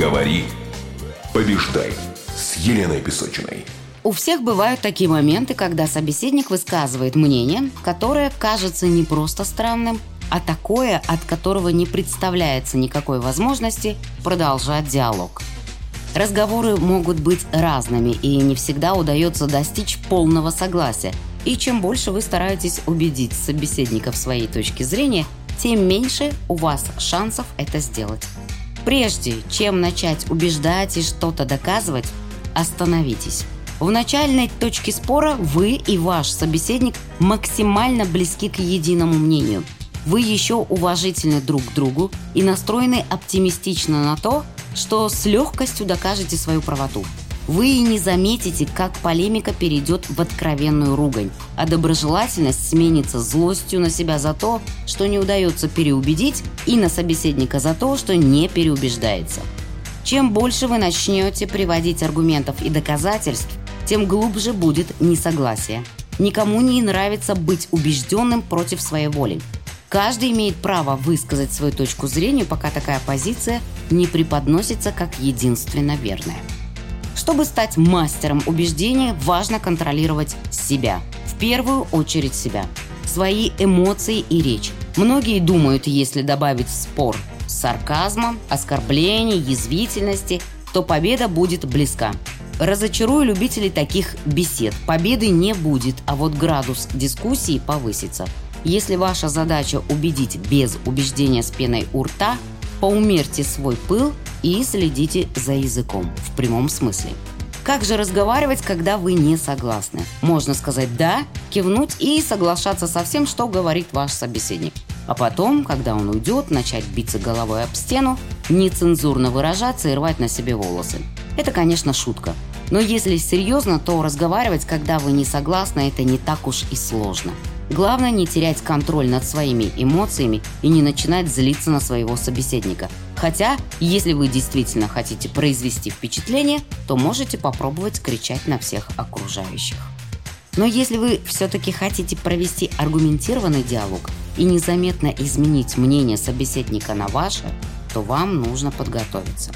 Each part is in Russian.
Говори, побеждай с Еленой Песочиной. У всех бывают такие моменты, когда собеседник высказывает мнение, которое кажется не просто странным, а такое, от которого не представляется никакой возможности продолжать диалог. Разговоры могут быть разными, и не всегда удается достичь полного согласия. И чем больше вы стараетесь убедить собеседника в своей точке зрения, тем меньше у вас шансов это сделать. Прежде чем начать убеждать и что-то доказывать, остановитесь. В начальной точке спора вы и ваш собеседник максимально близки к единому мнению. Вы еще уважительны друг к другу и настроены оптимистично на то, что с легкостью докажете свою правоту. Вы и не заметите, как полемика перейдет в откровенную ругань, а доброжелательность сменится злостью на себя за то, что не удается переубедить, и на собеседника за то, что не переубеждается. Чем больше вы начнете приводить аргументов и доказательств, тем глубже будет несогласие. Никому не нравится быть убежденным против своей воли. Каждый имеет право высказать свою точку зрения, пока такая позиция не преподносится как единственно верная. Чтобы стать мастером убеждения, важно контролировать себя. В первую очередь себя. Свои эмоции и речь. Многие думают, если добавить в спор сарказма, оскорблений, язвительности, то победа будет близка. Разочарую любителей таких бесед. Победы не будет, а вот градус дискуссии повысится. Если ваша задача убедить без убеждения с пеной у рта, поумерьте свой пыл и следите за языком в прямом смысле. Как же разговаривать, когда вы не согласны? Можно сказать «да», кивнуть и соглашаться со всем, что говорит ваш собеседник. А потом, когда он уйдет, начать биться головой об стену, нецензурно выражаться и рвать на себе волосы. Это, конечно, шутка. Но если серьезно, то разговаривать, когда вы не согласны, это не так уж и сложно. Главное не терять контроль над своими эмоциями и не начинать злиться на своего собеседника. Хотя, если вы действительно хотите произвести впечатление, то можете попробовать кричать на всех окружающих. Но если вы все-таки хотите провести аргументированный диалог и незаметно изменить мнение собеседника на ваше, то вам нужно подготовиться.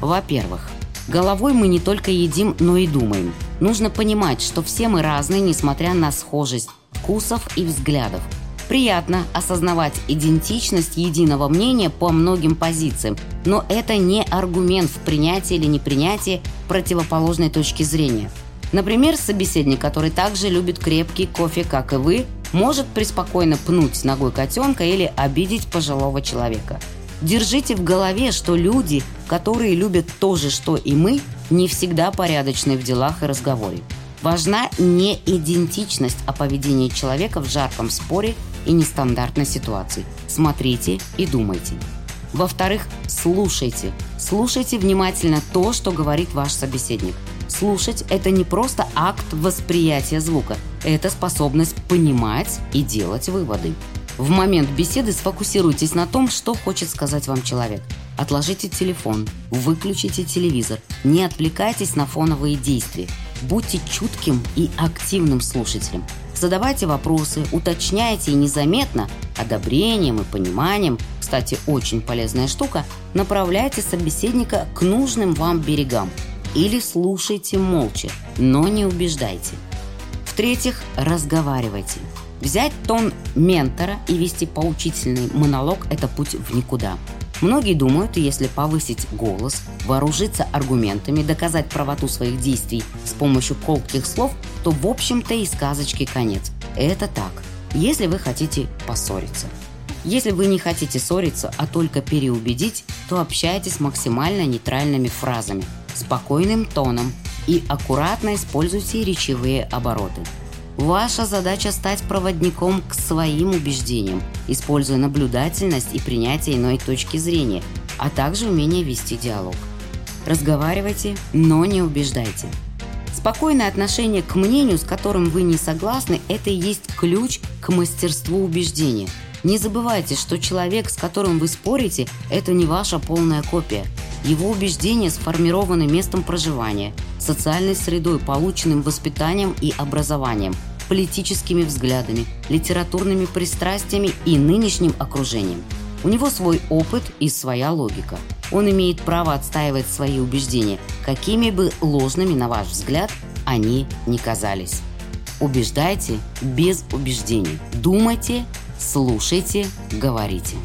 Во-первых, головой мы не только едим, но и думаем. Нужно понимать, что все мы разные, несмотря на схожесть вкусов и взглядов. Приятно осознавать идентичность единого мнения по многим позициям, но это не аргумент в принятии или непринятии противоположной точки зрения. Например, собеседник, который также любит крепкий кофе, как и вы, может преспокойно пнуть ногой котенка или обидеть пожилого человека. Держите в голове, что люди, которые любят то же, что и мы, не всегда порядочны в делах и разговоре. Важна не идентичность, а поведение человека в жарком споре и нестандартной ситуации. Смотрите и думайте. Во-вторых, слушайте. Слушайте внимательно то, что говорит ваш собеседник. Слушать – это не просто акт восприятия звука, это способность понимать и делать выводы. В момент беседы сфокусируйтесь на том, что хочет сказать вам человек. Отложите телефон, выключите телевизор, не отвлекайтесь на фоновые действия. Будьте чутким и активным слушателем. Задавайте вопросы, уточняйте и незаметно, одобрением и пониманием, кстати, очень полезная штука, направляйте собеседника к нужным вам берегам. Или слушайте молча, но не убеждайте. В-третьих, разговаривайте. Взять тон ментора и вести поучительный монолог – это путь в никуда – Многие думают, если повысить голос, вооружиться аргументами, доказать правоту своих действий с помощью колких слов, то в общем-то и сказочки конец. Это так, если вы хотите поссориться. Если вы не хотите ссориться, а только переубедить, то общайтесь максимально нейтральными фразами, спокойным тоном и аккуратно используйте речевые обороты – Ваша задача стать проводником к своим убеждениям, используя наблюдательность и принятие иной точки зрения, а также умение вести диалог. Разговаривайте, но не убеждайте. Спокойное отношение к мнению, с которым вы не согласны, это и есть ключ к мастерству убеждения. Не забывайте, что человек, с которым вы спорите, это не ваша полная копия. Его убеждения сформированы местом проживания, социальной средой, полученным воспитанием и образованием – политическими взглядами, литературными пристрастиями и нынешним окружением. У него свой опыт и своя логика. Он имеет право отстаивать свои убеждения, какими бы ложными, на ваш взгляд, они ни казались. Убеждайте без убеждений. Думайте, слушайте, говорите.